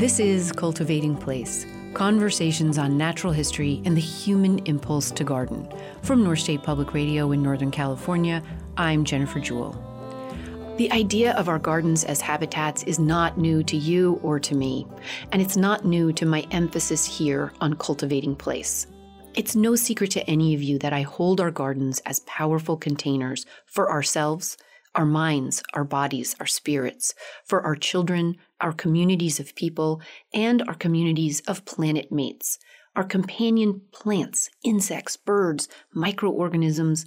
This is Cultivating Place conversations on natural history and the human impulse to garden. From North State Public Radio in Northern California, I'm Jennifer Jewell. The idea of our gardens as habitats is not new to you or to me, and it's not new to my emphasis here on cultivating place. It's no secret to any of you that I hold our gardens as powerful containers for ourselves, our minds, our bodies, our spirits, for our children, our communities of people, and our communities of planet mates, our companion plants, insects, birds, microorganisms,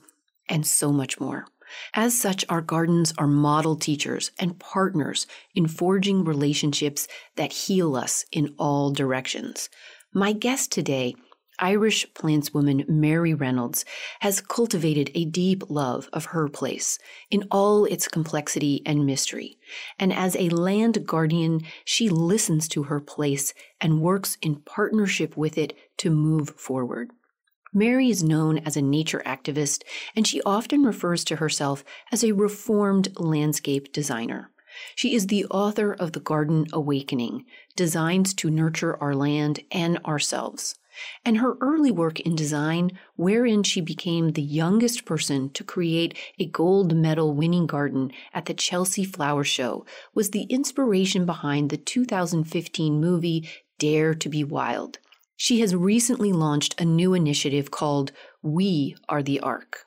and so much more. As such, our gardens are model teachers and partners in forging relationships that heal us in all directions. My guest today Irish plantswoman Mary Reynolds has cultivated a deep love of her place in all its complexity and mystery. And as a land guardian, she listens to her place and works in partnership with it to move forward. Mary is known as a nature activist, and she often refers to herself as a reformed landscape designer. She is the author of The Garden Awakening Designs to Nurture Our Land and Ourselves and her early work in design, wherein she became the youngest person to create a gold medal winning garden at the Chelsea Flower Show, was the inspiration behind the 2015 movie Dare to Be Wild. She has recently launched a new initiative called We Are the Ark.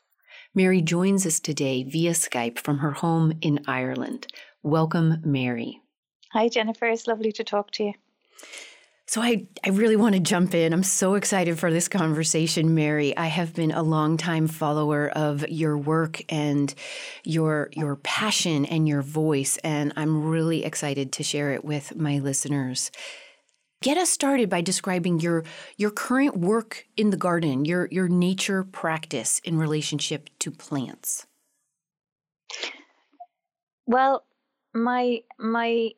Mary joins us today via Skype from her home in Ireland. Welcome, Mary. Hi, Jennifer. It's lovely to talk to you. So I, I really want to jump in. I'm so excited for this conversation, Mary. I have been a longtime follower of your work and your your passion and your voice, and I'm really excited to share it with my listeners. Get us started by describing your your current work in the garden, your your nature practice in relationship to plants. Well, my my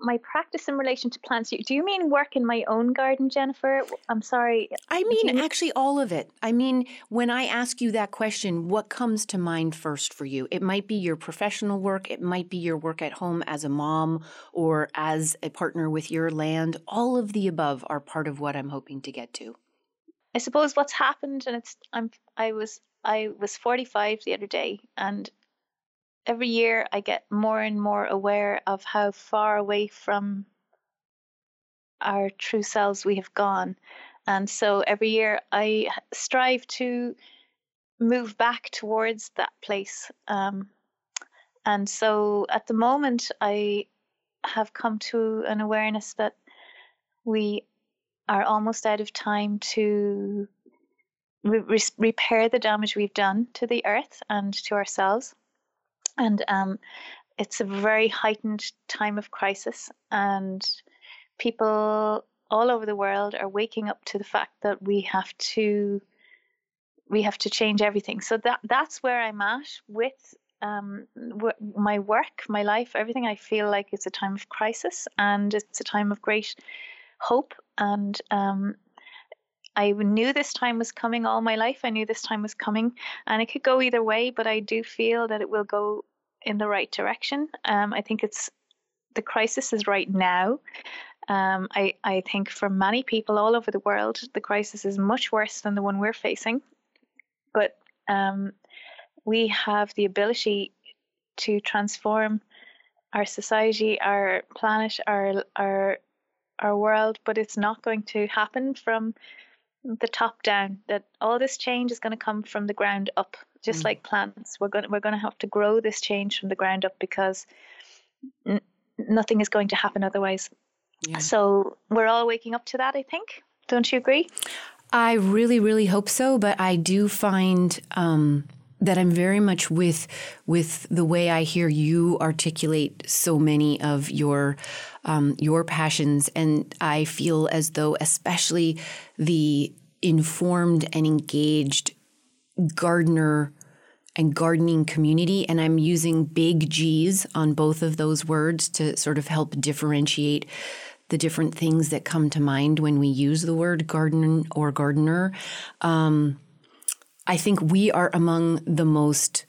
my practice in relation to plants. Do you mean work in my own garden, Jennifer? I'm sorry. I mean, actually, all of it. I mean, when I ask you that question, what comes to mind first for you? It might be your professional work, it might be your work at home as a mom or as a partner with your land. All of the above are part of what I'm hoping to get to. I suppose what's happened, and it's I'm I was I was 45 the other day, and every year I get more and more aware of how far away from our true selves we have gone. And so every year I strive to move back towards that place. Um, and so at the moment, I have come to an awareness that we are almost out of time to re- repair the damage we've done to the earth and to ourselves and um, it's a very heightened time of crisis, and people all over the world are waking up to the fact that we have to we have to change everything. So that that's where I'm at with um, my work, my life, everything. I feel like it's a time of crisis and it's a time of great hope. And um, I knew this time was coming all my life. I knew this time was coming, and it could go either way. But I do feel that it will go in the right direction. Um, I think it's the crisis is right now. Um, I, I think for many people all over the world, the crisis is much worse than the one we're facing. But um, we have the ability to transform our society, our planet, our our our world, but it's not going to happen from the top down. That all this change is going to come from the ground up just mm. like plants we're going to, we're going to have to grow this change from the ground up because n- nothing is going to happen otherwise yeah. so we're all waking up to that i think don't you agree i really really hope so but i do find um, that I'm very much with with the way I hear you articulate so many of your um, your passions, and I feel as though, especially the informed and engaged gardener and gardening community. And I'm using big G's on both of those words to sort of help differentiate the different things that come to mind when we use the word garden or gardener. Um, I think we are among the most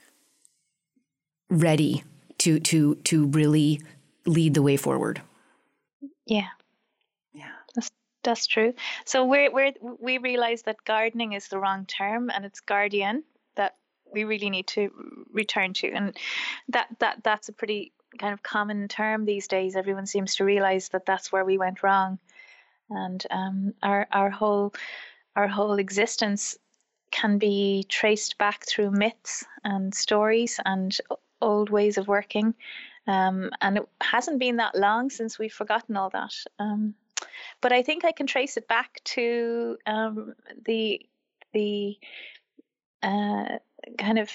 ready to to to really lead the way forward. Yeah. That's true. So we're we're we realize that gardening is the wrong term and it's guardian that we really need to return to. And that that that's a pretty kind of common term these days. Everyone seems to realize that that's where we went wrong. And um, our our whole our whole existence can be traced back through myths and stories and old ways of working. Um, and it hasn't been that long since we've forgotten all that. Um, but I think I can trace it back to um, the the uh, kind of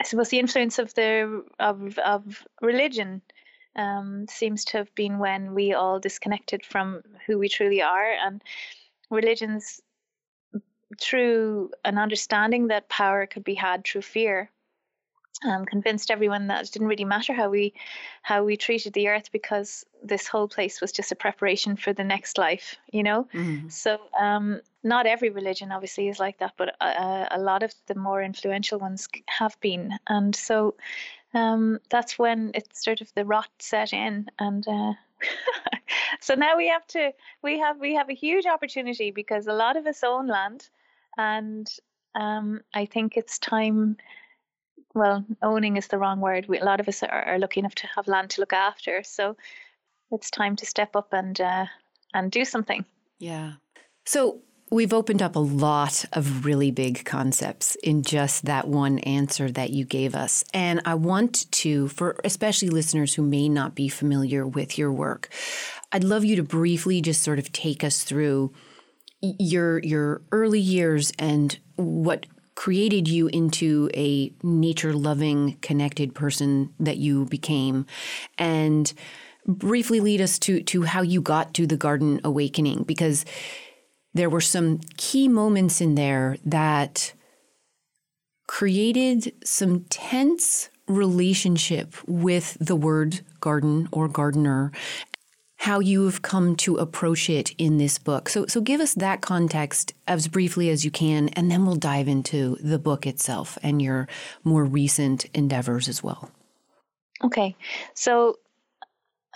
I suppose the influence of the of of religion um, seems to have been when we all disconnected from who we truly are, and religions through an understanding that power could be had through fear um, convinced everyone that it didn't really matter how we how we treated the earth because this whole place was just a preparation for the next life you know mm. so um, not every religion obviously is like that but a, a, lot of the more influential ones have been and so um, that's when it's sort of the rot set in and uh, so now we have to we have we have a huge opportunity because a lot of us own land and um, i think it's time well, owning is the wrong word. We, a lot of us are, are lucky enough to have land to look after. So it's time to step up and uh, and do something. Yeah. So we've opened up a lot of really big concepts in just that one answer that you gave us. And I want to, for especially listeners who may not be familiar with your work, I'd love you to briefly just sort of take us through your your early years and what created you into a nature loving, connected person that you became. And briefly lead us to, to how you got to the garden awakening, because there were some key moments in there that created some tense relationship with the word garden or gardener how you have come to approach it in this book. So, so give us that context as briefly as you can, and then we'll dive into the book itself and your more recent endeavors as well. Okay, so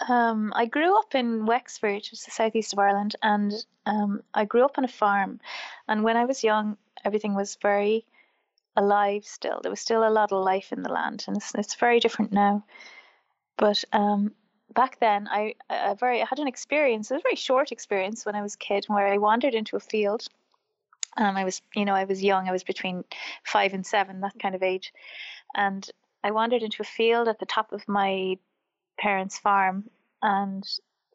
um, I grew up in Wexford, which is the southeast of Ireland, and um, I grew up on a farm. And when I was young, everything was very alive still. There was still a lot of life in the land, and it's, it's very different now. But um, back then I, very I had an experience, it was a very short experience when I was a kid where I wandered into a field. Um, I was, you know, I was young. I was between five and seven, that kind of age, and I wandered into a field at the top of my parents' farm, and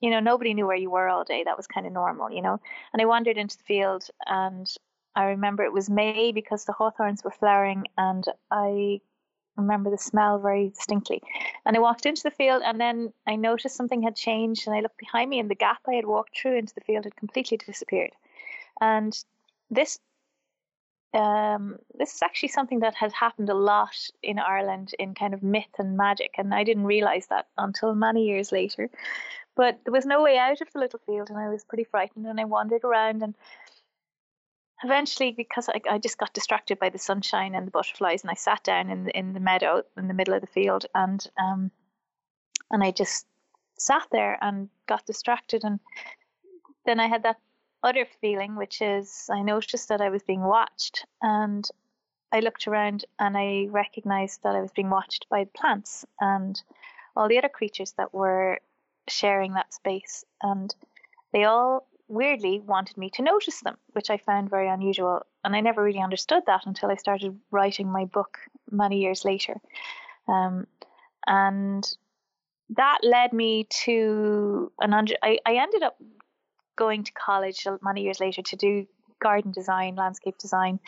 you know, nobody knew where you were all day. That was kind of normal, you know. And I wandered into the field, and I remember it was May because the hawthorns were flowering, and I remember the smell very distinctly. And I walked into the field, and then I noticed something had changed. And I looked behind me, and the gap I had walked through into the field had completely disappeared. And this, um, this is actually something that has happened a lot in Ireland in kind of myth and magic, and I didn't realize that until many years later. But there was no way out of the little field, and I was pretty frightened. And I wandered around and eventually because I, I just got distracted by the sunshine and the butterflies and I sat down in the, in the meadow in the middle of the field and um and I just sat there and got distracted and then I had that other feeling which is I noticed that I was being watched and I looked around and I recognized that I was being watched by the plants and all the other creatures that were sharing that space and they all weirdly wanted me to notice them, which I found very unusual. And I never really understood that until I started writing my book many years later. Um, and that led me to an under. I, I ended up going to college many years later to do garden design, landscape design.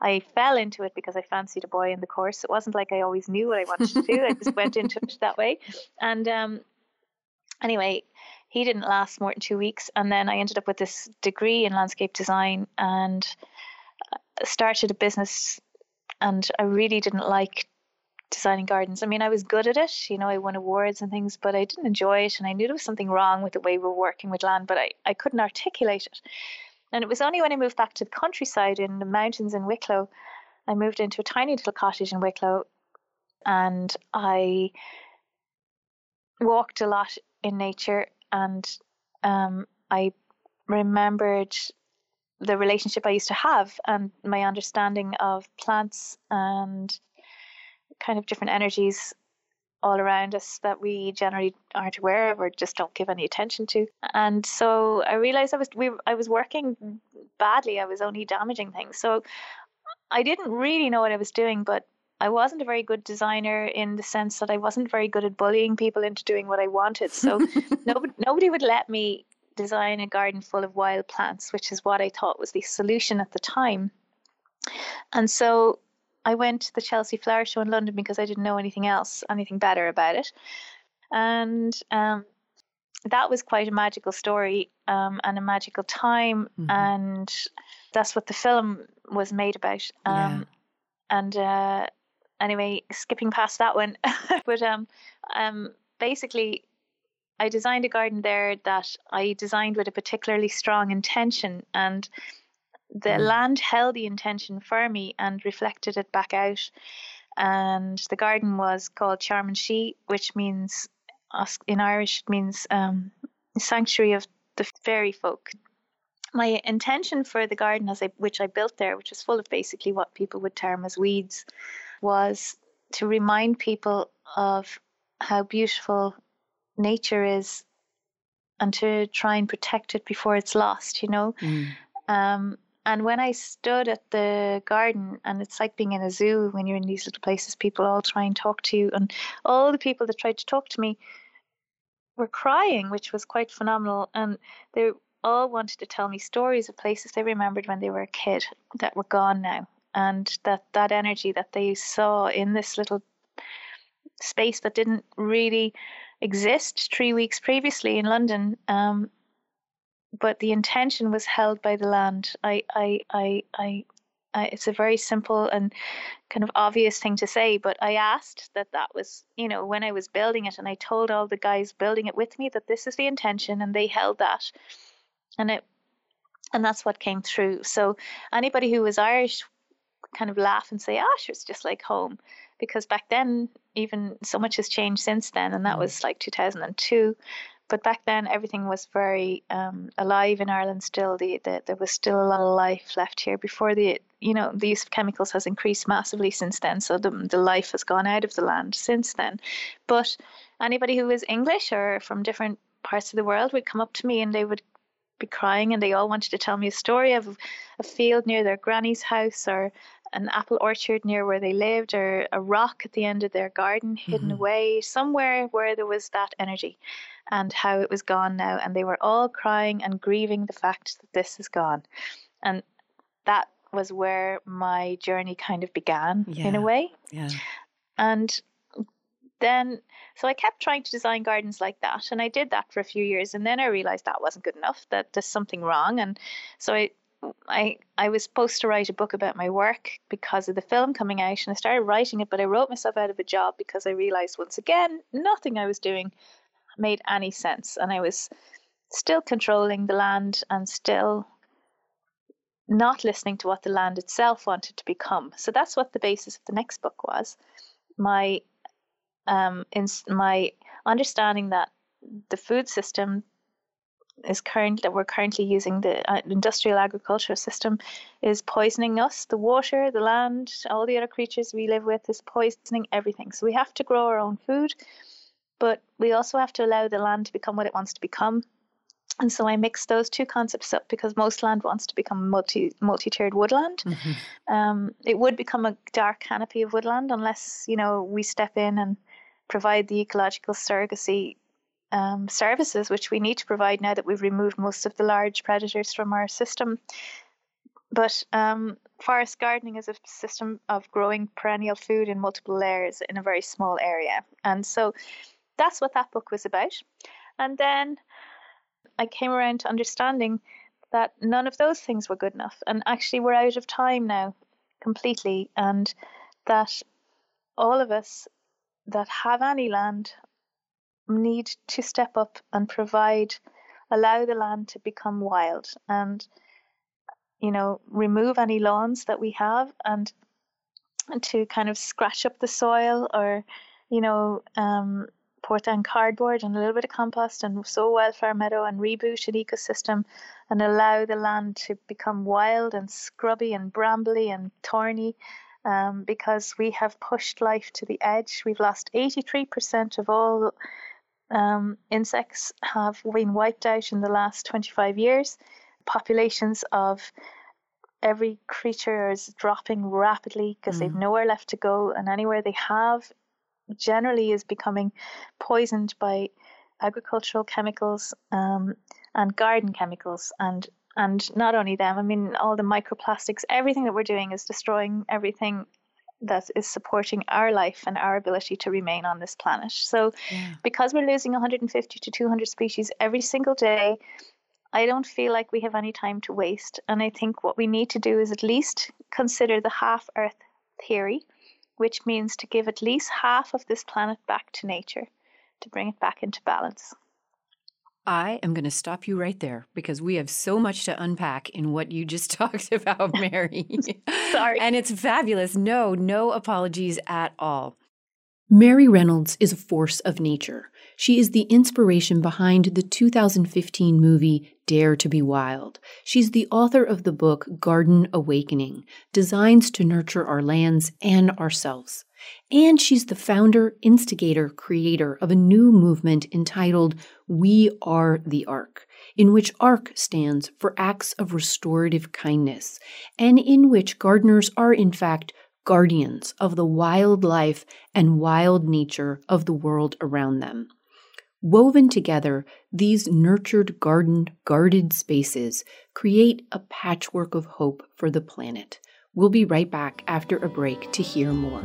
I fell into it because I fancied a boy in the course. It wasn't like I always knew what I wanted to do. I just went into it that way. And um, anyway, he didn't last more than two weeks. And then I ended up with this degree in landscape design and uh, started a business. And I really didn't like designing gardens. I mean, I was good at it, you know, I won awards and things, but I didn't enjoy it. And I knew there was something wrong with the way we were working with land, but I, I couldn't articulate it. And it was only when I moved back to the countryside in the mountains in Wicklow, I moved into a tiny little cottage in Wicklow and I walked a lot in nature and um, I remembered the relationship I used to have and my understanding of plants and kind of different energies all around us that we generally aren't aware of or just don't give any attention to. And so I realized I was we I was working badly. I was only damaging things. So I didn't really know what I was doing, but I wasn't a very good designer in the sense that I wasn't very good at bullying people into doing what I wanted. So nobody nobody would let me design a garden full of wild plants, which is what I thought was the solution at the time. And so I went to the Chelsea Flower Show in London because I didn't know anything else, anything better about it. And um, that was quite a magical story um, and a magical time. Mm-hmm. And that's what the film was made about. Um, yeah. And uh, anyway, skipping past that one, but um, um, basically, I designed a garden there that I designed with a particularly strong intention, and the mm. land held the intention for me and reflected it back out. And the garden was called Tearmann which means in Irish it means um, sanctuary of the fairy folk. My intention for the garden, as I, which I built there, which was full of basically what people would term as weeds, was to remind people of how beautiful nature is and to try and protect it before it's lost, you know. Mm. Um, and when I stood at the garden, and it's like being in a zoo when you're in these little places, people all try and talk to you, and all the people that tried to talk to me were crying, which was quite phenomenal. And they all wanted to tell me stories of places they remembered when they were a kid that were gone now, and that that energy that they saw in this little space that didn't really exist three weeks previously in London um, but the intention was held by the land. I, I, I, I, I, it's a very simple and kind of obvious thing to say, but I asked that that was, you know, when I was building it, and I told all the guys building it with me that this is the intention, and they held that, and it, and that's what came through. So anybody who was Irish kind of laugh and say, "Ah, sure, it's just like home," because back then, even so much has changed since then, and that mm. was like 2002 but back then everything was very um, alive in Ireland still. The, the, there was still a lot of life left here before the you know these chemicals has increased massively since then. So the, the life has gone out of the land since then. But anybody who is English or from different parts of the world would come up to me and they would be crying and they all wanted to tell me a story of a field near their granny's house or an apple orchard near where they lived or a rock at the end of their garden hidden mm-hmm. away somewhere where there was that energy and how it was gone now. And they were all crying and grieving the fact that this is gone. And that was where my journey kind of began yeah. in a way. Yeah. And then so I kept trying to design gardens like that and I did that for a few years and then I realized that wasn't good enough that there's something wrong and so I I I was supposed to write a book about my work because of the film coming out and I started writing it but I wrote myself out of a job because I realized once again nothing I was doing made any sense. And I was still controlling the land and still not listening to what the land itself wanted to become. So that's what the basis of the next book was. My um, in my understanding that the food system is current that we're currently using the uh, industrial agriculture system is poisoning us the water the land all the other creatures we live with is poisoning everything so we have to grow our own food but we also have to allow the land to become what it wants to become. And so I mix those two concepts up because most land wants to become multi multi tiered woodland. Mm-hmm. Um, it would become a dark canopy of woodland unless you know we step in and provide the ecological surrogacy um, services, which we need to provide now that we've removed most of the large predators from our system. But um, forest gardening is a system of growing perennial food in multiple layers in a very small area, and so that's what that book was about. And then I came around to understanding that none of those things were good enough. And actually, we're out of time now completely. And that all of us that have any land need to step up and provide, allow the land to become wild and, you know, remove any lawns that we have and, and to kind of scratch up the soil or, you know, um, put down cardboard and a little bit of compost and sow wildflower meadow and reboot an ecosystem and allow the land to become wild and scrubby and brambly and thorny um, because we have pushed life to the edge. We've lost 83% of all um, insects have been wiped out in the last 25 years. Populations of every creature is dropping rapidly because mm. they've nowhere left to go, and anywhere they have generally is becoming poisoned by agricultural chemicals um, and garden chemicals and and not only them i mean all the microplastics everything that we're doing is destroying everything that is supporting our life and our ability to remain on this planet so yeah. because we're losing 150 to 200 species every single day i don't feel like we have any time to waste and i think what we need to do is at least consider the half earth theory which means to give at least half of this planet back to nature to bring it back into balance. I am going to stop you right there because we have so much to unpack in what you just talked about, Mary. Sorry. And it's fabulous. No, no apologies at all. Mary Reynolds is a force of nature. She is the inspiration behind the 2015 movie Dare to be Wild. She's the author of the book Garden Awakening Designs to Nurture Our Lands and Ourselves. And she's the founder, instigator, creator of a new movement entitled We Are the Ark, in which ARK stands for Acts of Restorative Kindness, and in which gardeners are, in fact, guardians of the wild life and wild nature of the world around them. Woven together, these nurtured garden guarded spaces create a patchwork of hope for the planet. We'll be right back after a break to hear more.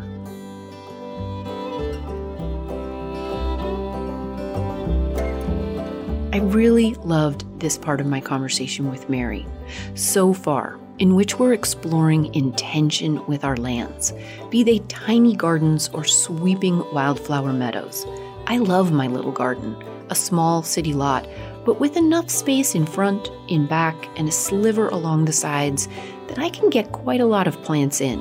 I really loved this part of my conversation with Mary. So far, in which we're exploring intention with our lands, be they tiny gardens or sweeping wildflower meadows. I love my little garden, a small city lot, but with enough space in front, in back, and a sliver along the sides that I can get quite a lot of plants in.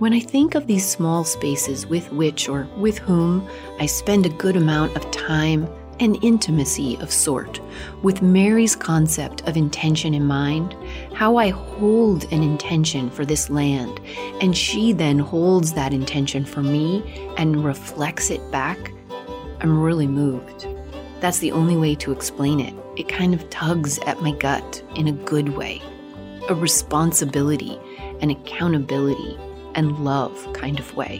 When I think of these small spaces with which or with whom I spend a good amount of time and intimacy of sort, with Mary's concept of intention in mind, how I hold an intention for this land, and she then holds that intention for me and reflects it back, I'm really moved. That's the only way to explain it. It kind of tugs at my gut in a good way. A responsibility, an accountability, and love kind of way.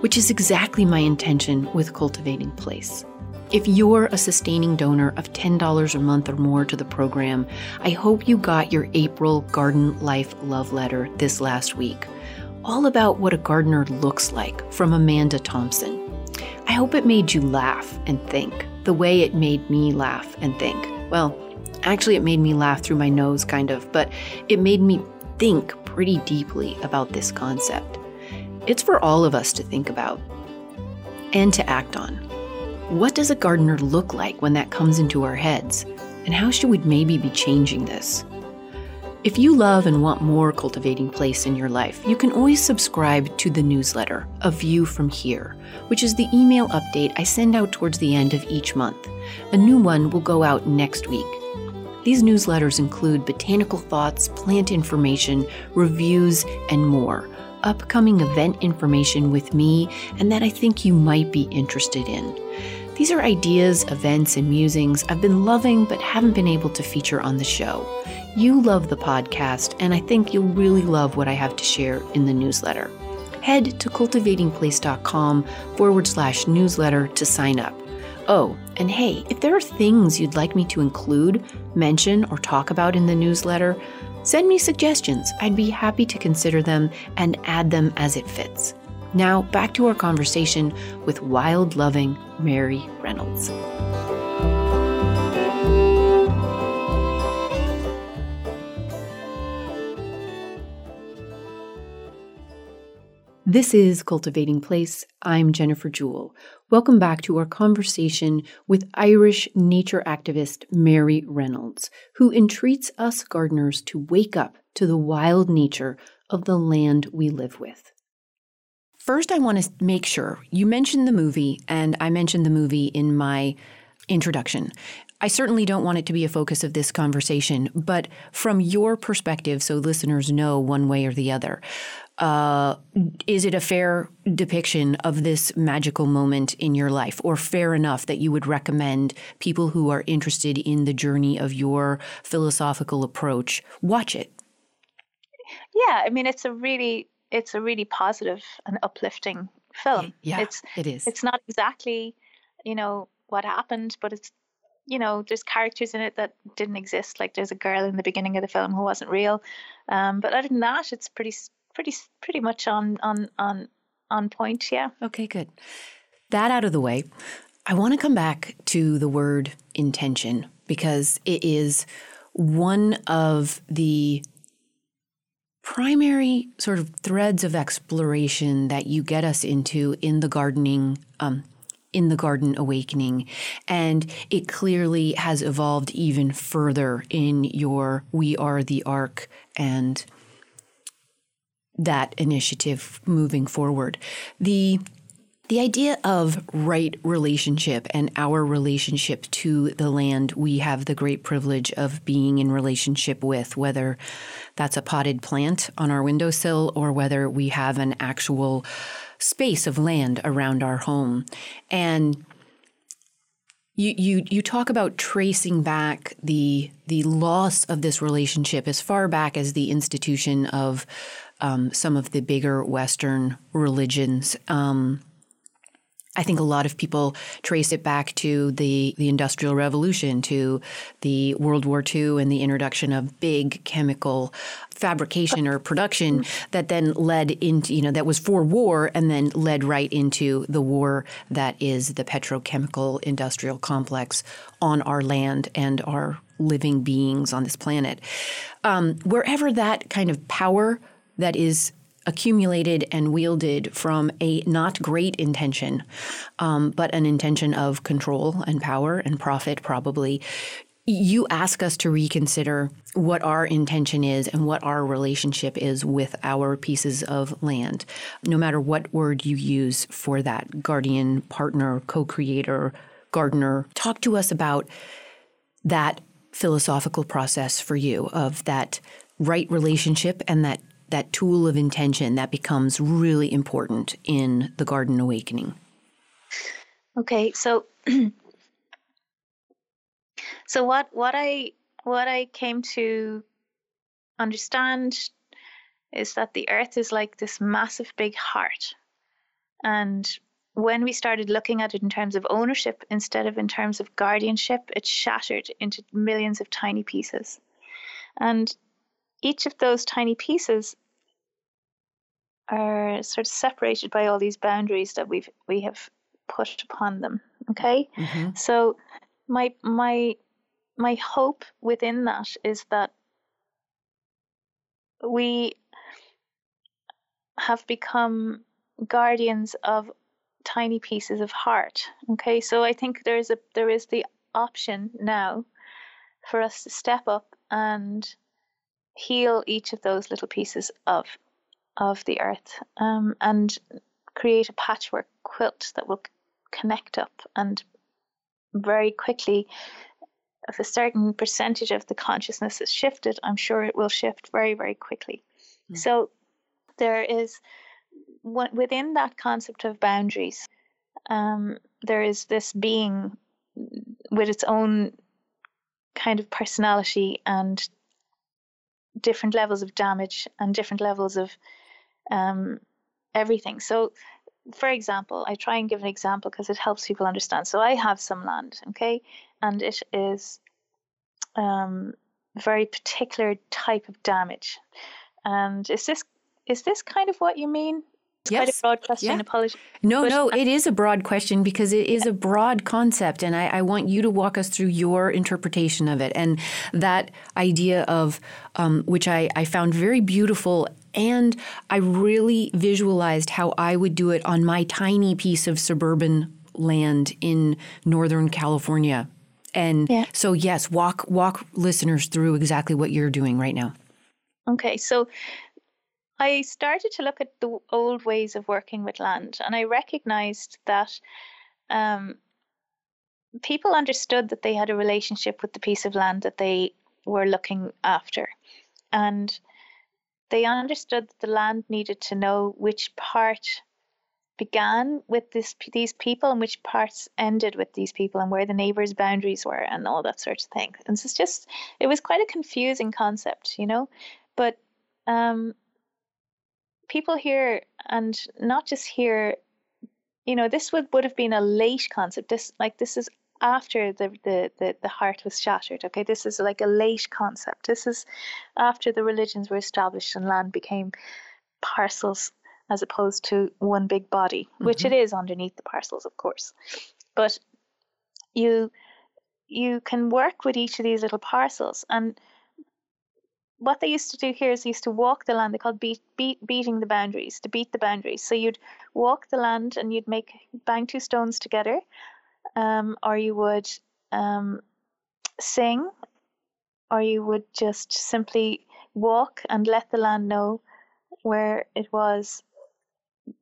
Which is exactly my intention with Cultivating Place. If you're a sustaining donor of $10 a month or more to the program, I hope you got your April Garden Life Love Letter this last week. All about what a gardener looks like from Amanda Thompson. I hope it made you laugh and think the way it made me laugh and think. Well, actually, it made me laugh through my nose, kind of, but it made me think pretty deeply about this concept. It's for all of us to think about and to act on. What does a gardener look like when that comes into our heads? And how should we maybe be changing this? If you love and want more cultivating place in your life, you can always subscribe to the newsletter, A View from Here, which is the email update I send out towards the end of each month. A new one will go out next week. These newsletters include botanical thoughts, plant information, reviews, and more. Upcoming event information with me, and that I think you might be interested in. These are ideas, events, and musings I've been loving but haven't been able to feature on the show. You love the podcast, and I think you'll really love what I have to share in the newsletter. Head to cultivatingplace.com forward slash newsletter to sign up. Oh, and hey, if there are things you'd like me to include, mention, or talk about in the newsletter, send me suggestions. I'd be happy to consider them and add them as it fits. Now, back to our conversation with wild loving Mary Reynolds. This is Cultivating Place. I'm Jennifer Jewell. Welcome back to our conversation with Irish nature activist Mary Reynolds, who entreats us gardeners to wake up to the wild nature of the land we live with. First, I want to make sure you mentioned the movie, and I mentioned the movie in my introduction. I certainly don't want it to be a focus of this conversation, but from your perspective, so listeners know one way or the other, uh, is it a fair depiction of this magical moment in your life, or fair enough that you would recommend people who are interested in the journey of your philosophical approach watch it? Yeah, I mean, it's a really, it's a really positive and uplifting film. Yeah, it's it is. It's not exactly, you know, what happened, but it's you know, there's characters in it that didn't exist. Like there's a girl in the beginning of the film who wasn't real. Um, but other than that, it's pretty, pretty, pretty much on on on on point. Yeah. Okay, good. That out of the way, I want to come back to the word intention because it is one of the primary sort of threads of exploration that you get us into in the gardening um, in the Garden Awakening. And it clearly has evolved even further in your We Are the Ark and that initiative moving forward. The the idea of right relationship and our relationship to the land we have the great privilege of being in relationship with, whether that's a potted plant on our windowsill or whether we have an actual space of land around our home. And you, you you talk about tracing back the the loss of this relationship as far back as the institution of um, some of the bigger Western religions. Um, I think a lot of people trace it back to the, the Industrial Revolution, to the World War II, and the introduction of big chemical fabrication or production that then led into, you know, that was for war and then led right into the war that is the petrochemical industrial complex on our land and our living beings on this planet. Um, wherever that kind of power that is accumulated and wielded from a not great intention, um, but an intention of control and power and profit, probably. You ask us to reconsider what our intention is and what our relationship is with our pieces of land, no matter what word you use for that guardian, partner, co creator, gardener. Talk to us about that philosophical process for you of that right relationship and that that tool of intention that becomes really important in the garden awakening. Okay so so what what i what i came to understand is that the earth is like this massive big heart. And when we started looking at it in terms of ownership instead of in terms of guardianship it shattered into millions of tiny pieces. And each of those tiny pieces are sort of separated by all these boundaries that we've we have put upon them. Okay, mm-hmm. so my my my hope within that is that we have become guardians of tiny pieces of heart. Okay, so I think there is a there is the option now for us to step up and heal each of those little pieces of of the earth um, and create a patchwork quilt that will connect up and very quickly if a certain percentage of the consciousness is shifted i'm sure it will shift very very quickly mm. so there is within that concept of boundaries um, there is this being with its own kind of personality and different levels of damage and different levels of um, everything. So, for example, I try and give an example because it helps people understand. So, I have some land, okay, and it is um, very particular type of damage. And is this is this kind of what you mean? It's yes. quite a broad question. Yeah. Apologies. No, but, no, it is a broad question because it is a broad concept, and I, I, want you to walk us through your interpretation of it and that idea of um, which I, I found very beautiful. And I really visualized how I would do it on my tiny piece of suburban land in Northern California. And yeah. so, yes, walk walk listeners through exactly what you're doing right now. Okay, so I started to look at the old ways of working with land, and I recognized that um, people understood that they had a relationship with the piece of land that they were looking after. And they understood that the land needed to know which part began with this these people and which parts ended with these people and where the neighbors boundaries were and all that sort of thing and it's just it was quite a confusing concept you know but um people here and not just here you know this would would have been a late concept this like this is after the, the, the, the heart was shattered. Okay, this is like a late concept. This is after the religions were established and land became parcels as opposed to one big body, mm-hmm. which it is underneath the parcels, of course. But you you can work with each of these little parcels and what they used to do here is they used to walk the land. They called beat, beat, beating the boundaries, to beat the boundaries. So you'd walk the land and you'd make bang two stones together, um, or you would um, sing, or you would just simply walk and let the land know where it was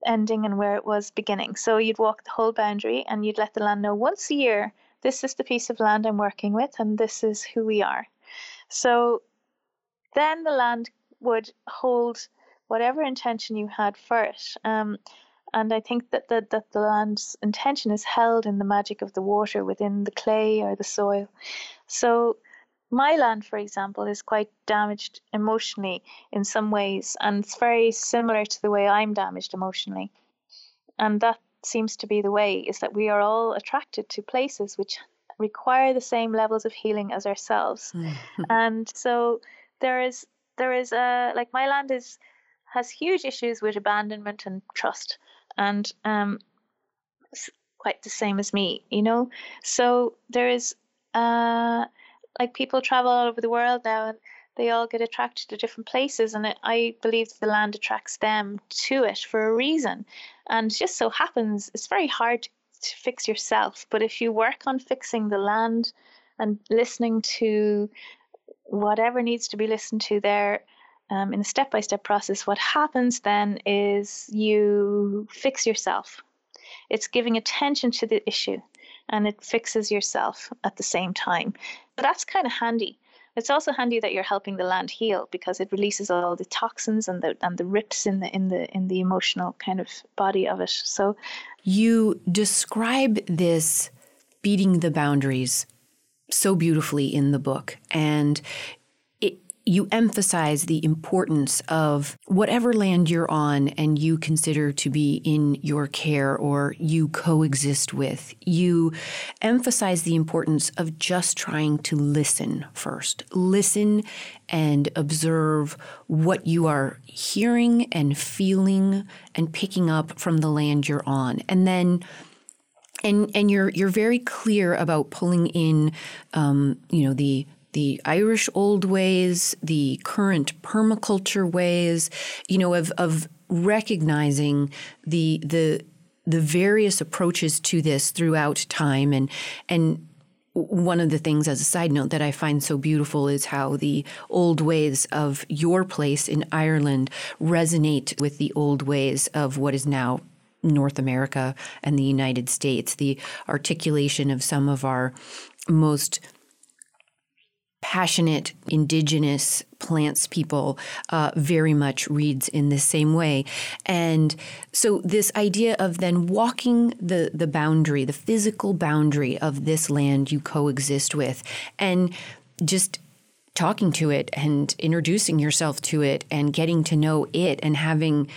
ending and where it was beginning. So you'd walk the whole boundary and you'd let the land know once a year this is the piece of land I'm working with and this is who we are. So then the land would hold whatever intention you had for it. Um, and I think that the, that the land's intention is held in the magic of the water within the clay or the soil. So my land, for example, is quite damaged emotionally in some ways, and it's very similar to the way I'm damaged emotionally. And that seems to be the way is that we are all attracted to places which require the same levels of healing as ourselves. and so there is there is a like my land is has huge issues with abandonment and trust and um, quite the same as me, you know. So there is uh, like people travel all over the world now, and they all get attracted to different places, and it, I believe the land attracts them to it for a reason. And just so happens it's very hard to fix yourself, but if you work on fixing the land and listening to whatever needs to be listened to there um, in a step by step process, what happens then is you fix yourself. It's giving attention to the issue and it fixes yourself at the same time. But that's kind of handy. It's also handy that you're helping the land heal because it releases all the toxins and the and the rips in the in the in the emotional kind of body of it. So you describe this beating the boundaries so beautifully in the book and you emphasize the importance of whatever land you're on and you consider to be in your care or you coexist with. You emphasize the importance of just trying to listen first. Listen and observe what you are hearing and feeling and picking up from the land you're on. And then and and you're you're very clear about pulling in um, you know the the Irish old ways, the current permaculture ways, you know, of, of recognizing the the the various approaches to this throughout time. And and one of the things as a side note that I find so beautiful is how the old ways of your place in Ireland resonate with the old ways of what is now North America and the United States. The articulation of some of our most passionate indigenous plants people uh, very much reads in the same way. And so this idea of then walking the, the boundary, the physical boundary of this land you coexist with, and just talking to it and introducing yourself to it and getting to know it and having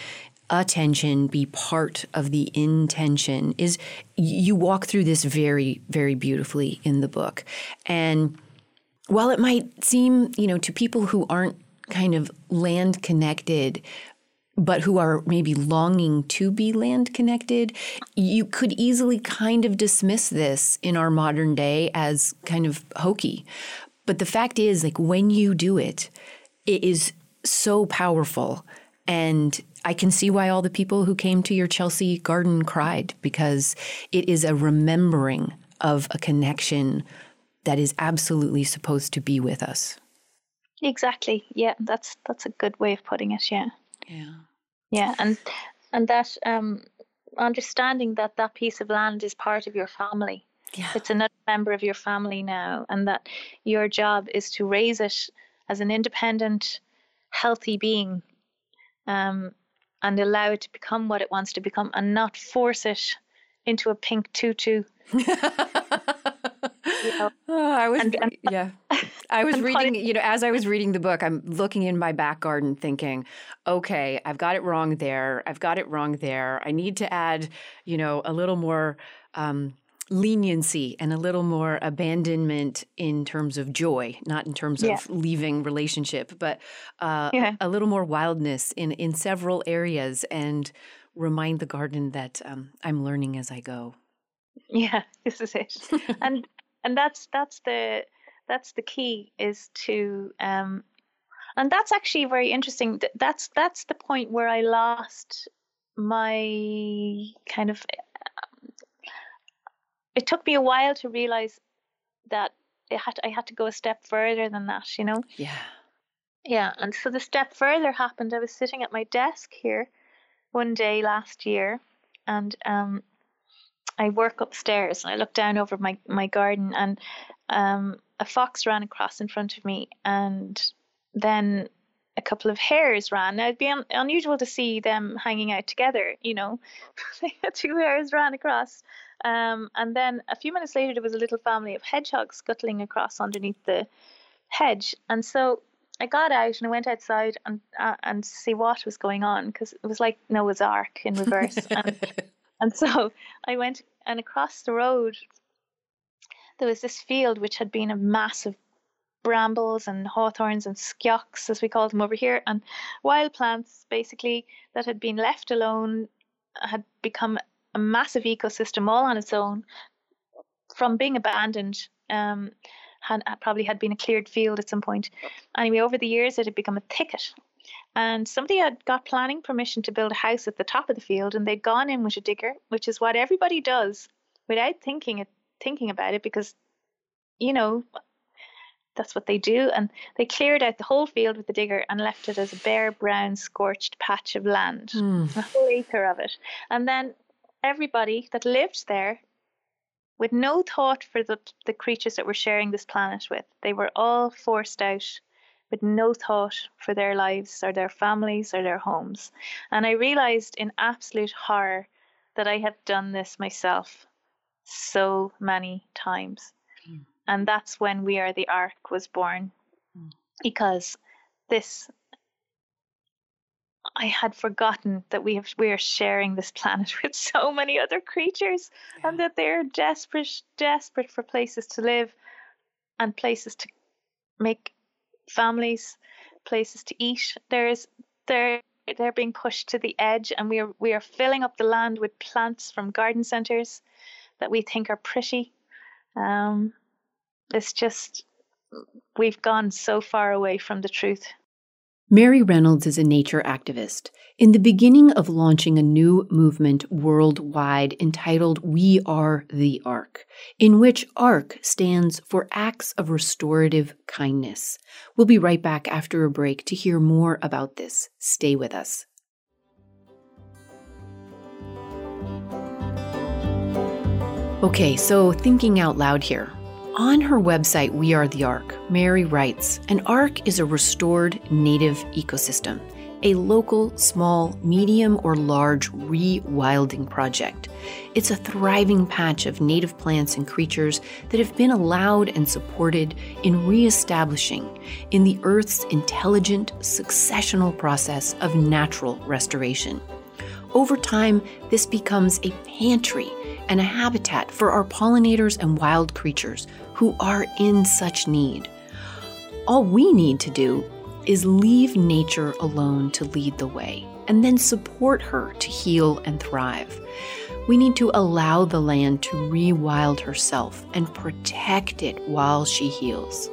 attention be part of the intention is you walk through this very very beautifully in the book and while it might seem, you know, to people who aren't kind of land connected, but who are maybe longing to be land connected, you could easily kind of dismiss this in our modern day as kind of hokey. But the fact is, like, when you do it, it is so powerful. And I can see why all the people who came to your Chelsea garden cried because it is a remembering of a connection that is absolutely supposed to be with us. Exactly. Yeah, that's that's a good way of putting it. Yeah. Yeah. Yeah, and and that um, understanding that that piece of land is part of your family. Yeah. It's another member of your family now, and that your job is to raise it as an independent, healthy being, um, and allow it to become what it wants to become, and not force it into a pink tutu. you know? oh, I was, and, and, yeah. I was reading, you know, as I was reading the book, I'm looking in my back garden thinking, okay, I've got it wrong there. I've got it wrong there. I need to add, you know, a little more um, leniency and a little more abandonment in terms of joy, not in terms yeah. of leaving relationship, but uh, yeah. a little more wildness in, in several areas and remind the garden that um, I'm learning as I go. Yeah, this is it. and and that's that's the that's the key is to um and that's actually very interesting that's that's the point where i lost my kind of it took me a while to realize that it had to, i had to go a step further than that you know? Yeah. Yeah and so the step further happened. I was sitting at my desk here one day last year and um I work upstairs and I look down over my, my garden and um, a fox ran across in front of me, and then a couple of hares ran. Now it'd be un- unusual to see them hanging out together, you know. Two hares ran across, um, and then a few minutes later there was a little family of hedgehogs scuttling across underneath the hedge, and so I got out and I went outside and uh, and see what was going on because it was like Noah's Ark in reverse, and, and so I went and across the road there was this field which had been a mass of brambles and hawthorns and skioks, as we call them over here, and wild plants basically that had been left alone had become a massive ecosystem all on its own from being abandoned. Um, had probably had been a cleared field at some point. Anyway, over the years, it had become a thicket. And somebody had got planning permission to build a house at the top of the field, and they'd gone in with a digger, which is what everybody does without thinking it thinking about it because, you know, that's what they do. And they cleared out the whole field with the digger and left it as a bare, brown, scorched patch of land, mm. a whole acre of it. And then everybody that lived there, with no thought for the, the creatures that we're sharing this planet with, they were all forced out with no thought for their lives or their families or their homes. And I realized in absolute horror that I had done this myself so many times. And that's when We Are the Ark was born. Mm. Because this I had forgotten that we have we are sharing this planet with so many other creatures yeah. and that they're desperate desperate for places to live and places to make families, places to eat. There's they're they're being pushed to the edge and we are we are filling up the land with plants from garden centers that we think are pretty. Um, it's just, we've gone so far away from the truth. Mary Reynolds is a nature activist. In the beginning of launching a new movement worldwide entitled We Are the Ark, in which ARK stands for Acts of Restorative Kindness. We'll be right back after a break to hear more about this. Stay with us. Okay, so thinking out loud here. On her website, We Are the Ark, Mary writes An ark is a restored native ecosystem, a local, small, medium, or large rewilding project. It's a thriving patch of native plants and creatures that have been allowed and supported in reestablishing in the Earth's intelligent successional process of natural restoration. Over time, this becomes a pantry and a habitat for our pollinators and wild creatures who are in such need. All we need to do is leave nature alone to lead the way and then support her to heal and thrive. We need to allow the land to rewild herself and protect it while she heals.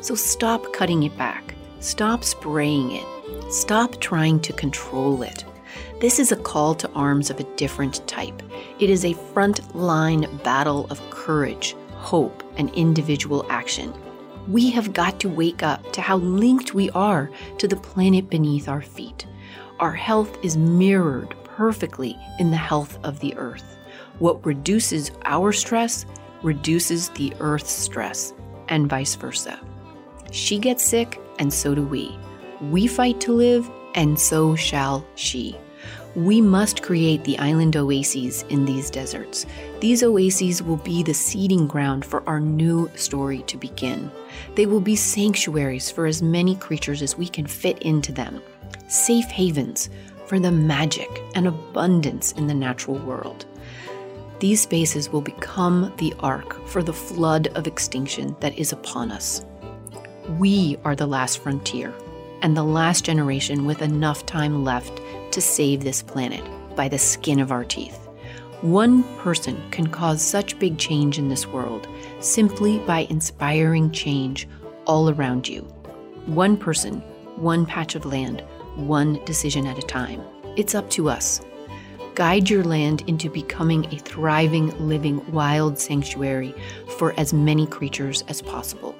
So stop cutting it back, stop spraying it, stop trying to control it. This is a call to arms of a different type. It is a front-line battle of courage, hope, and individual action. We have got to wake up to how linked we are to the planet beneath our feet. our health is mirrored perfectly in the health of the earth. What reduces our stress reduces the earth's stress, and vice versa. She gets sick, and so do we. We fight to live, and so shall she. We must create the island oases in these deserts. These oases will be the seeding ground for our new story to begin. They will be sanctuaries for as many creatures as we can fit into them, safe havens for the magic and abundance in the natural world. These spaces will become the ark for the flood of extinction that is upon us. We are the last frontier and the last generation with enough time left to save this planet by the skin of our teeth. One person can cause such big change in this world simply by inspiring change all around you. One person, one patch of land, one decision at a time. It's up to us. Guide your land into becoming a thriving, living, wild sanctuary for as many creatures as possible.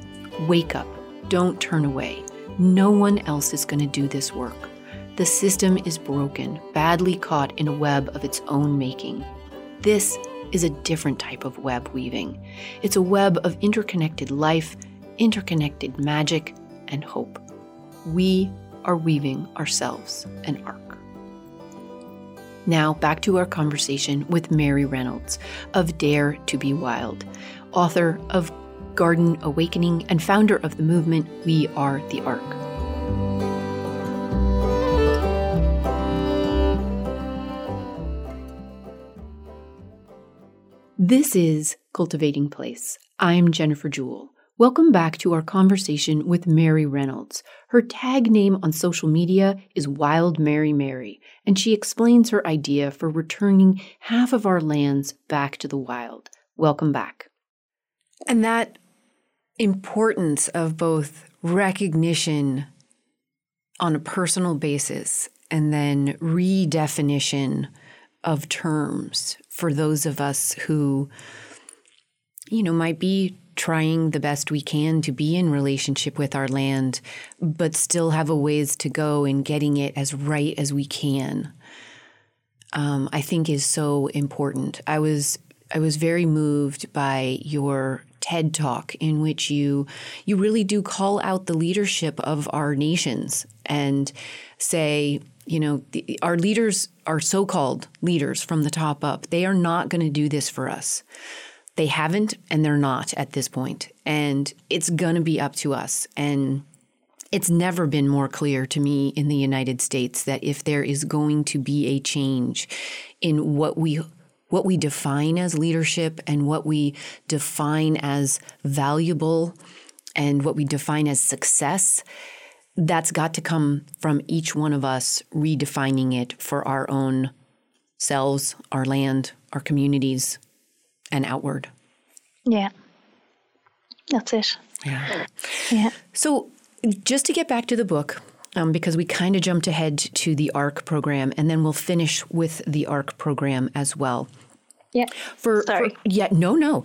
Wake up. Don't turn away. No one else is going to do this work. The system is broken, badly caught in a web of its own making. This is a different type of web weaving. It's a web of interconnected life, interconnected magic, and hope. We are weaving ourselves an ark. Now, back to our conversation with Mary Reynolds of Dare to Be Wild, author of Garden Awakening and founder of the movement We Are the Ark. This is Cultivating Place. I'm Jennifer Jewell. Welcome back to our conversation with Mary Reynolds. Her tag name on social media is Wild Mary Mary, and she explains her idea for returning half of our lands back to the wild. Welcome back. And that importance of both recognition on a personal basis and then redefinition of terms for those of us who, you know, might be trying the best we can to be in relationship with our land, but still have a ways to go in getting it as right as we can. Um, I think is so important. I was I was very moved by your TED talk in which you you really do call out the leadership of our nations and say, you know, the, our leaders are so-called leaders from the top up. They are not going to do this for us. They haven't and they're not at this point. And it's going to be up to us. And it's never been more clear to me in the United States that if there is going to be a change in what we what we define as leadership and what we define as valuable and what we define as success, that's got to come from each one of us redefining it for our own selves, our land, our communities, and outward. Yeah. That's it. Yeah. Yeah. So, just to get back to the book, um, because we kind of jumped ahead to the ARK program, and then we'll finish with the ARK program as well. Yeah. For, Sorry. for yeah, no, no.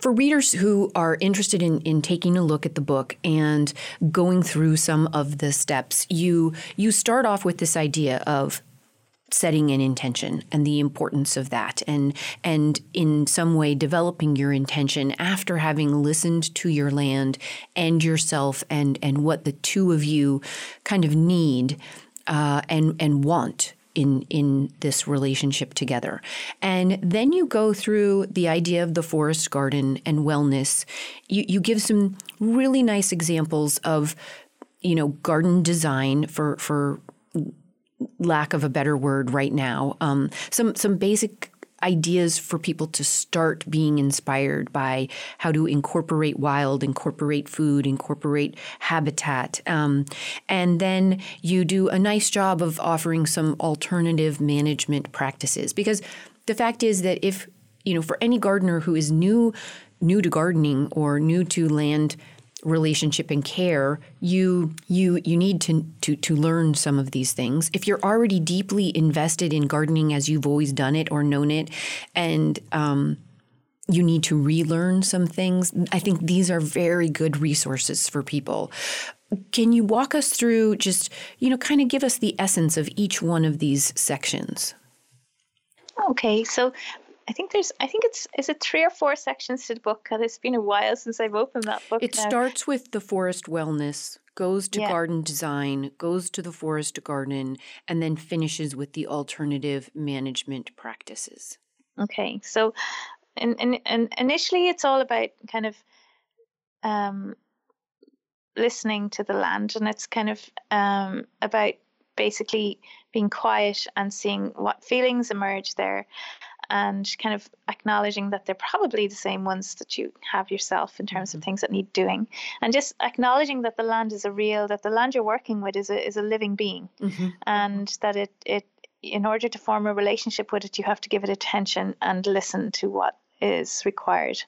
For readers who are interested in, in taking a look at the book and going through some of the steps, you you start off with this idea of setting an intention and the importance of that and and in some way developing your intention after having listened to your land and yourself and and what the two of you kind of need uh, and and want in in this relationship together. And then you go through the idea of the forest garden and wellness. You you give some really nice examples of you know garden design for for lack of a better word right now. Um, some some basic ideas for people to start being inspired by how to incorporate wild, incorporate food, incorporate habitat. Um, and then you do a nice job of offering some alternative management practices because the fact is that if, you know, for any gardener who is new new to gardening or new to land relationship and care, you you you need to to to learn some of these things. If you're already deeply invested in gardening as you've always done it or known it, and um, you need to relearn some things. I think these are very good resources for people. can you walk us through just, you know, kind of give us the essence of each one of these sections? Okay, so I think there's I think it's is it three or four sections to the book because it's been a while since I've opened that book. It now. starts with the forest wellness, goes to Yeah. garden design, goes to the forest garden, and then finishes with the alternative management practices. Okay, so and and and initially it's all about kind of um listening to the land and it's kind of um about basically being quiet and seeing what feelings emerge there and kind of acknowledging that they're probably the same ones that you have yourself in terms of things that need doing. And just acknowledging that the land is a real that the land you're working with is a is a living being. And that it it in order to form a relationship with it you have to give it attention and listen to what is required.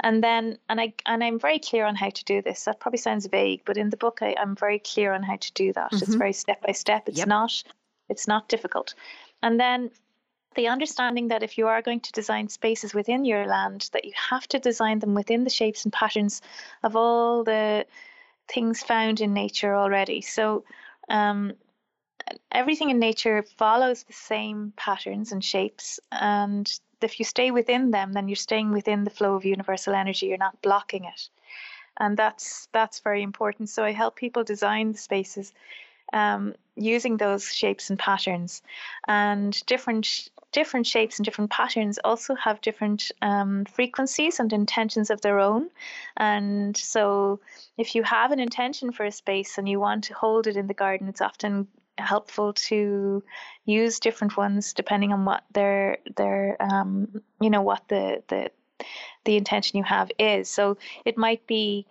And then and i and i'm very clear on how to do this. That probably sounds vague but in the book I, i'm very clear on how to do that. It's Mhm. very step by step. It's Yep. not it's not difficult. And then the understanding that if you are going to design spaces within your land that you have to design them within the shapes and patterns of all the things found in nature already. So um, everything in nature follows the same patterns and shapes and if you stay within them then you're staying within the flow of universal energy. You're not blocking it. And that's that's very important. So i help people design the spaces um, using those shapes and patterns. And different different shapes and different patterns also have different um, frequencies and intentions of their own. And so if you have an intention for a space and you want to hold it in the garden it's often helpful to use different ones depending on what their their um, you know what the the the intention you have is. So it might be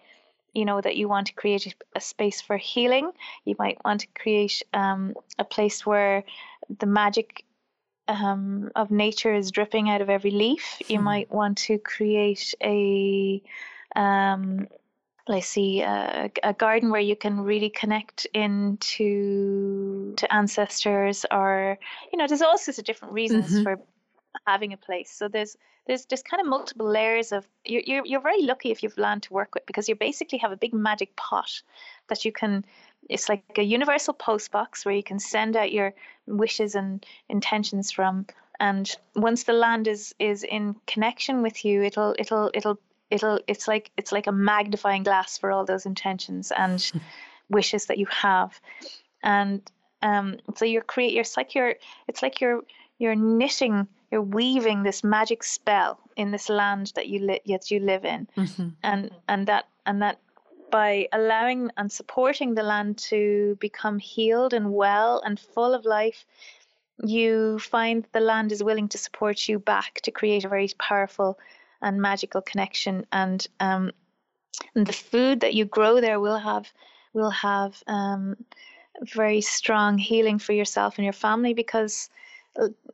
you know that you want to create a- space for healing you might want to create um, a place where the magic um, of nature is dripping out of every leaf you Hmm. might want to create a um, let's see a, a garden where you can really connect into to ancestors or you know there's all sorts of different reasons Mhm. for having a place so there's there's just kind of multiple layers of you're, you're you're very lucky if you've land to work with because you basically have a big magic pot that you can it's like a universal post box where you can send out your wishes and intentions from. And once the land is is in connection with you it'll it'll it'll it'll it's like it's like a magnifying glass for all those intentions and wishes that you have. And um so you're create you're it's like you're it's like you're you're knitting you're weaving this magic spell in this land that you li- that you live in Mhm. and and that and that by allowing and supporting the land to become healed and well and full of life you find the land is willing to support you back to create a very powerful and magical connection and um and the food that you grow there will have will have um very strong healing for yourself and your family because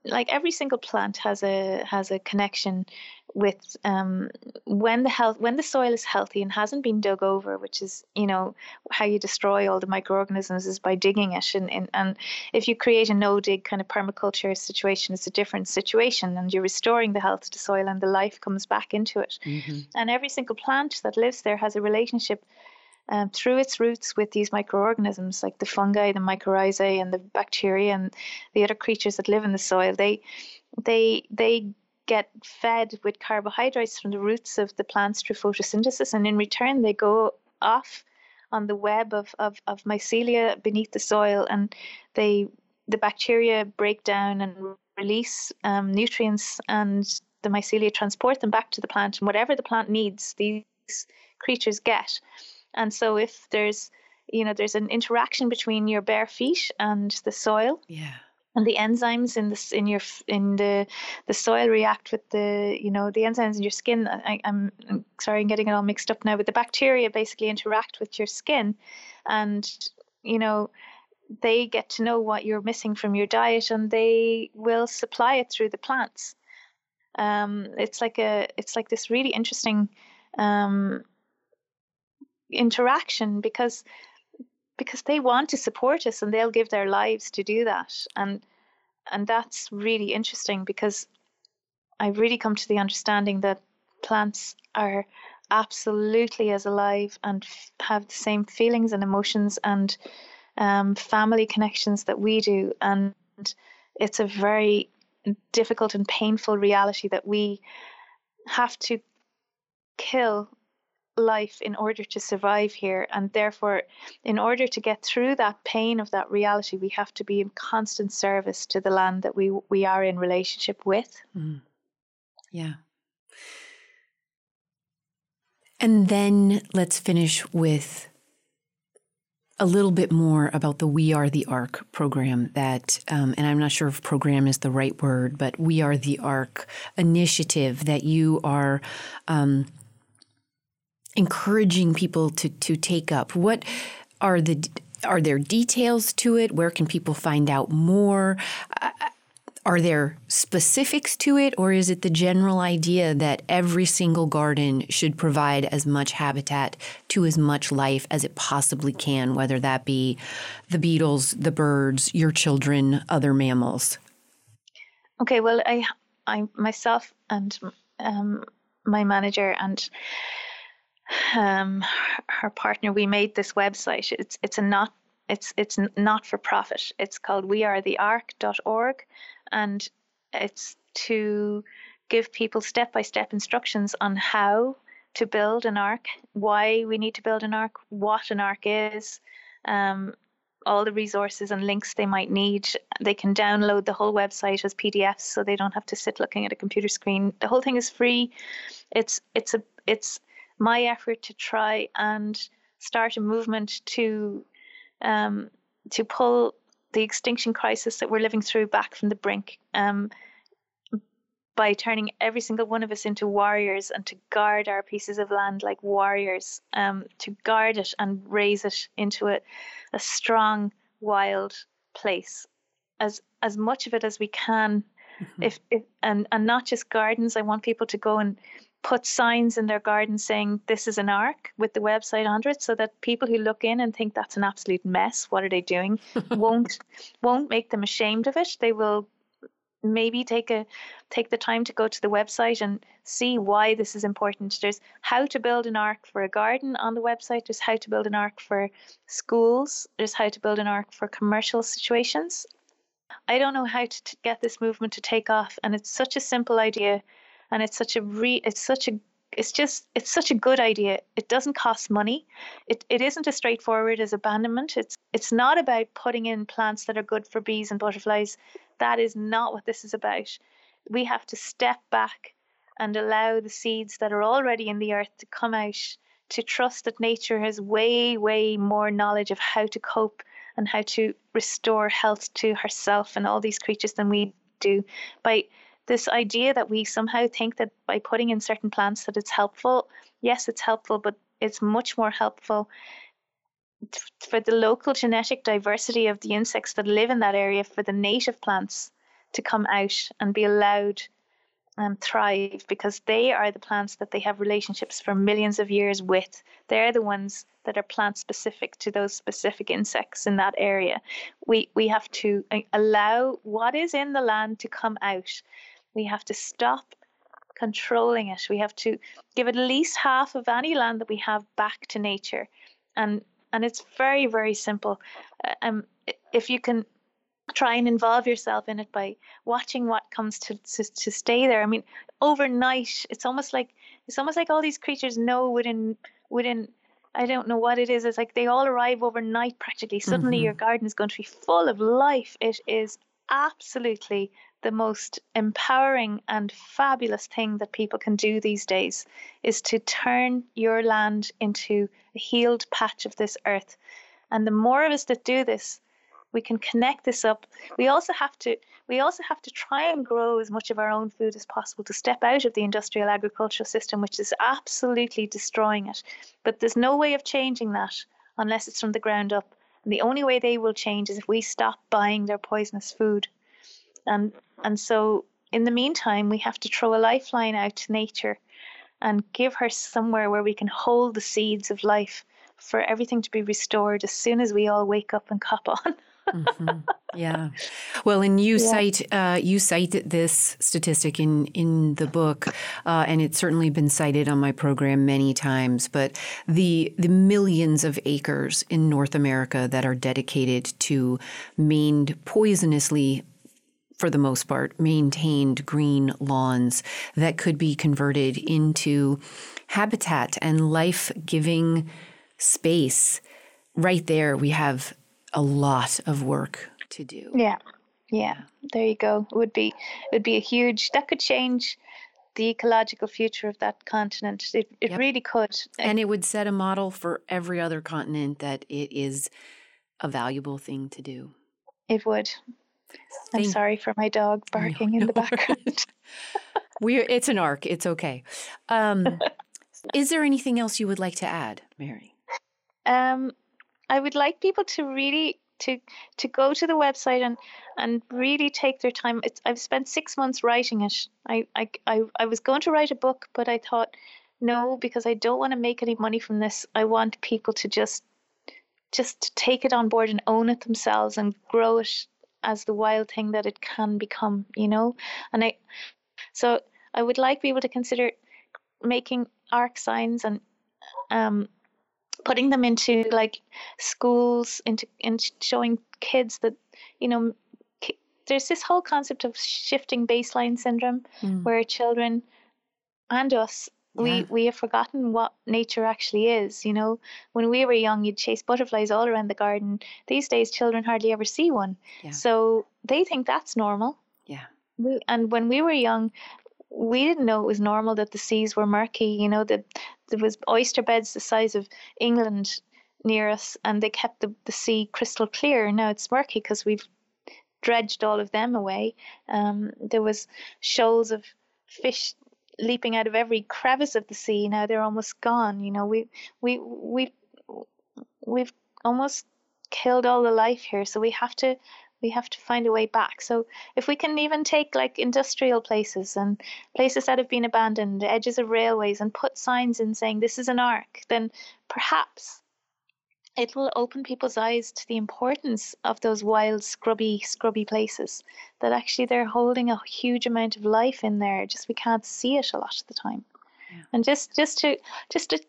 like every single plant has a has a connection with um, when the health when the soil is healthy and hasn't been dug over which is you know how you destroy all the microorganisms is by digging it and, and, and if you create a no dig kind of permaculture situation it's a different situation and you're restoring the health to the soil and the life comes back into it Mhm. and every single plant that lives there has a relationship um, through its roots with these microorganisms like the fungi, the mycorrhizae, and the bacteria, and the other creatures that live in the soil. They they they get fed with carbohydrates from the roots of the plants through photosynthesis, and in return they go off on the web of, of, of mycelia beneath the soil, and they the bacteria break down and release um, nutrients, and the mycelia transport them back to the plant, and whatever the plant needs, these creatures get. And so if there's you know there's an interaction between your bare feet and the soil Yeah. and the enzymes in this in your in the the soil react with the you know the enzymes in your skin I, I'm, I'm sorry i'm getting it all mixed up now but the bacteria basically interact with your skin and you know they get to know what you're missing from your diet and they will supply it through the plants um, it's like a it's like this really interesting um, interaction because because they want to support us and they'll give their lives to do that and and that's really interesting because I've really come to the understanding that plants are absolutely as alive and f- have the same feelings and emotions and um, family connections that we do. And it's a very difficult and painful reality that we have to kill life in order to survive here. And therefore, in order to get through that pain of that reality, we have to be in constant service to the land that we, we are in relationship with. Mm. Yeah. And then let's finish with a little bit more about the We Are the Ark program that, um, and I'm not sure if program is the right word, but We Are the Ark initiative that you are um, encouraging people to to take up. What are the are there details to it? Where can people find out more? Uh, are there specifics to it, or is it the general idea that every single garden should provide as much habitat to as much life as it possibly can, whether that be the beetles, the birds, your children, other mammals? Okay, well, I, I myself and um, my manager and um, her partner, we made this website. It's it's a not it's it's not for profit. It's called wearetheark.org and it's to give people step by step instructions on how to build an ark, why we need to build an ark, what an ark is, um, all the resources and links they might need. They can download the whole website as PDFs, so they don't have to sit looking at a computer screen. The whole thing is free. It's it's a it's my effort to try and start a movement to um, to pull the extinction crisis that we're living through back from the brink um, by turning every single one of us into warriors and to guard our pieces of land like warriors, um, to guard it and raise it into a, a strong, wild place. As as much of it as we can, mm-hmm. if, if and and not just gardens. I want people to go and put signs in their garden saying this is an ark with the website under it so that people who look in and think that's an absolute mess what are they doing? Won't won't make them ashamed of it. They will maybe take a take the time to go to the website and see why this is important. There's how to build an ark for a garden on the website. There's how to build an ark for schools. There's how to build an ark for commercial situations. I don't know how to, to get this movement to take off and it's such a simple idea and it's such a re it's such a it's just it's such a good idea. It doesn't cost money. It, it isn't as straightforward as abandonment. It's it's not about putting in plants that are good for bees and butterflies. That is not what this is about. We have to step back and allow the seeds that are already in the earth to come out to trust that nature has way way more knowledge of how to cope and how to restore health to herself and all these creatures than we do. By this idea that we somehow think that by putting in certain plants that it's helpful yes it's helpful but it's much more helpful for the local genetic diversity of the insects that live in that area for the native plants to come out and be allowed and thrive because they are the plants that they have relationships for millions of years with. They're the ones that are plant specific to those specific insects in that area. We we have to uh, allow what is in the land to come out we have to stop controlling it. We have to give at least half of any land that we have back to nature, and and it's very very simple. Uh, um, if you can try and involve yourself in it by watching what comes to, to to stay there. I mean, overnight, it's almost like it's almost like all these creatures know within within I don't know what it is. It's like they all arrive overnight practically. Suddenly, mm-hmm. your garden is going to be full of life. It is absolutely the most empowering and fabulous thing that people can do these days is to turn your land into a healed patch of this earth. And the more of us that do this, we can connect this up. We also have to we also have to try and grow as much of our own food as possible to step out of the industrial agricultural system, which is absolutely destroying it. But there's no way of changing that unless it's from the ground up. And the only way they will change is if we stop buying their poisonous food. And and so in the meantime, we have to throw a lifeline out to nature and give her somewhere where we can hold the seeds of life for everything to be restored as soon as we all wake up and cop on. mm-hmm. Yeah. Well, and you yeah. cite uh, you cite this statistic in in the book, uh, and it's certainly been cited on my program many times. But the the millions of acres in North America that are dedicated to mained poisonously for the most part, maintained green lawns that could be converted into habitat and life giving space. Right there, we have a lot of work to do. Yeah. Yeah. There you go. It would be it would be a huge that could change the ecological future of that continent. It it yep. really could. And it would set a model for every other continent that it is a valuable thing to do. It would. I'm sorry for my dog barking no, in the background. we it's an ark. It's okay. Um, is there anything else you would like to add, Mary? Um, I would like people to really to to go to the website and and really take their time. It's, I've spent six months writing it. I, I I I was going to write a book, but I thought no, because I don't want to make any money from this. I want people to just just take it on board and own it themselves and grow it as the wild thing that it can become, you know? And I, so I would like people to consider making ark signs and um, putting them into like schools, into, into showing kids that, you know, there's this whole concept of shifting baseline syndrome mm. where children and us we yeah. we have forgotten what nature actually is you know? When we were young you'd chase butterflies all around the garden. These days children hardly ever see one. Yeah. so they think that's normal. Yeah. We, and when we were young we didn't know it was normal that the seas were murky you know? That there was oyster beds the size of england near us and they kept the, the sea crystal clear. Now it's murky because we've dredged all of them away. Um, there was shoals of fish leaping out of every crevice of the sea. Now they're almost gone. You know, we we we we've almost killed all the life here. So we have to we have to find a way back. So if we can even take like industrial places and places that have been abandoned, edges of railways, and put signs in saying this is an ark, then perhaps it will open people's eyes to the importance of those wild, scrubby, scrubby places. That actually they're holding a huge amount of life in there. Just we can't see it a lot of the time. Yeah. And just just to just to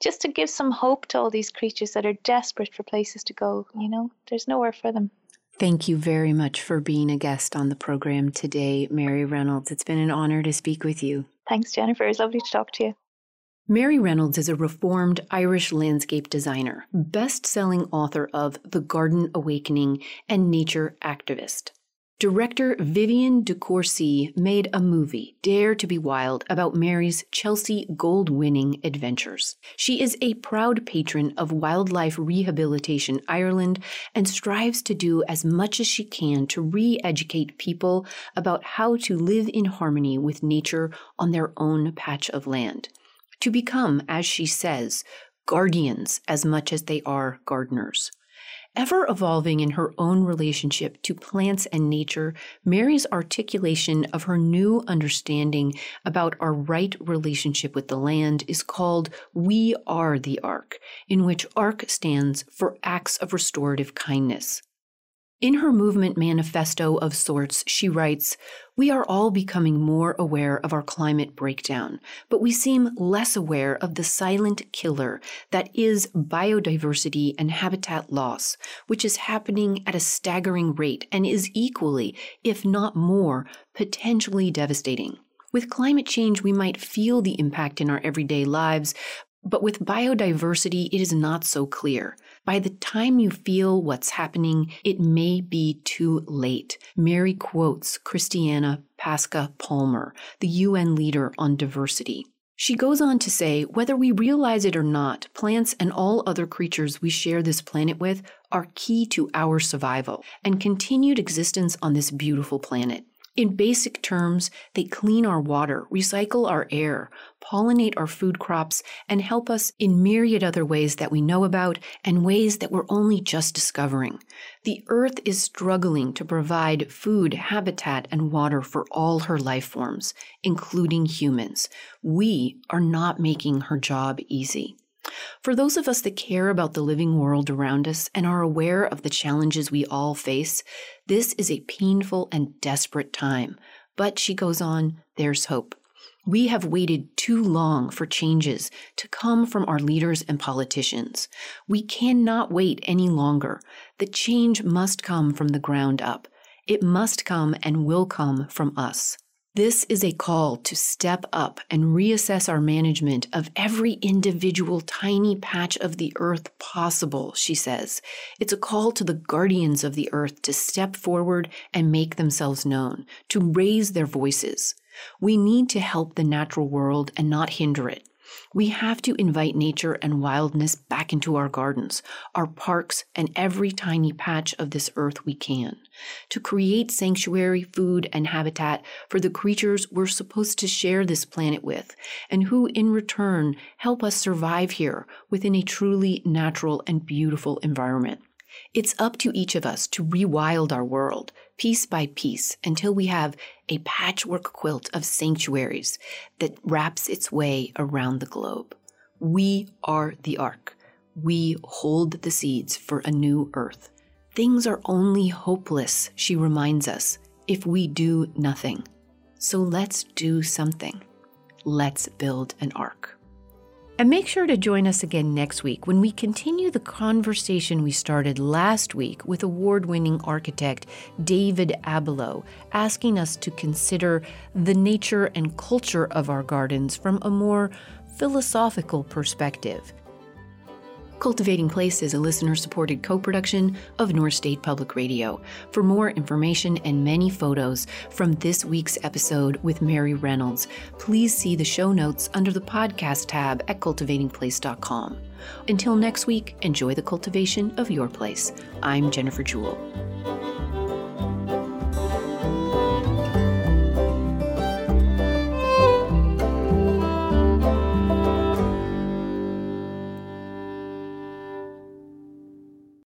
just to give some hope to all these creatures that are desperate for places to go. You know, there's nowhere for them. Thank you very much for being a guest on the program today, Mary Reynolds. It's been an honor to speak with you. Thanks, Jennifer. It's lovely to talk to you. Mary Reynolds is a reformed Irish landscape designer, best selling author of The Garden Awakening, and nature activist. Director Vivienne de Courcy made a movie, Dare to be Wild, about Mary's Chelsea Gold winning adventures. She is a proud patron of Wildlife Rehabilitation Ireland and strives to do as much as she can to re educate people about how to live in harmony with nature on their own patch of land to become, as she says, guardians as much as they are gardeners. Ever evolving in her own relationship to plants and nature, Mary's articulation of her new understanding about our right relationship with the land is called We Are the Ark, in which ARK stands for Acts of Restorative Kindness. In her movement manifesto of sorts, she writes We are all becoming more aware of our climate breakdown, but we seem less aware of the silent killer that is biodiversity and habitat loss, which is happening at a staggering rate and is equally, if not more, potentially devastating. With climate change, we might feel the impact in our everyday lives, but with biodiversity, it is not so clear. By the time you feel what's happening, it may be too late. Mary quotes Cristiana Pasca Palmer, the UN leader on diversity. She goes on to say whether we realize it or not, plants and all other creatures we share this planet with are key to our survival and continued existence on this beautiful planet. In basic terms, they clean our water, recycle our air, pollinate our food crops, and help us in myriad other ways that we know about and ways that we're only just discovering. The earth is struggling to provide food, habitat, and water for all her life forms, including humans. We are not making her job easy. For those of us that care about the living world around us and are aware of the challenges we all face, this is a painful and desperate time. But she goes on, there's hope. We have waited too long for changes to come from our leaders and politicians. We cannot wait any longer. The change must come from the ground up. It must come and will come from us. This is a call to step up and reassess our management of every individual tiny patch of the earth possible, she says. It's a call to the guardians of the earth to step forward and make themselves known, to raise their voices. We need to help the natural world and not hinder it. We have to invite nature and wildness back into our gardens, our parks, and every tiny patch of this earth we can, to create sanctuary, food, and habitat for the creatures we're supposed to share this planet with, and who in return help us survive here within a truly natural and beautiful environment. It's up to each of us to rewild our world, piece by piece, until we have a patchwork quilt of sanctuaries that wraps its way around the globe. We are the ark. We hold the seeds for a new earth. Things are only hopeless, she reminds us, if we do nothing. So let's do something. Let's build an ark. And make sure to join us again next week when we continue the conversation we started last week with award winning architect David Abelow, asking us to consider the nature and culture of our gardens from a more philosophical perspective. Cultivating Place is a listener supported co production of North State Public Radio. For more information and many photos from this week's episode with Mary Reynolds, please see the show notes under the podcast tab at cultivatingplace.com. Until next week, enjoy the cultivation of your place. I'm Jennifer Jewell.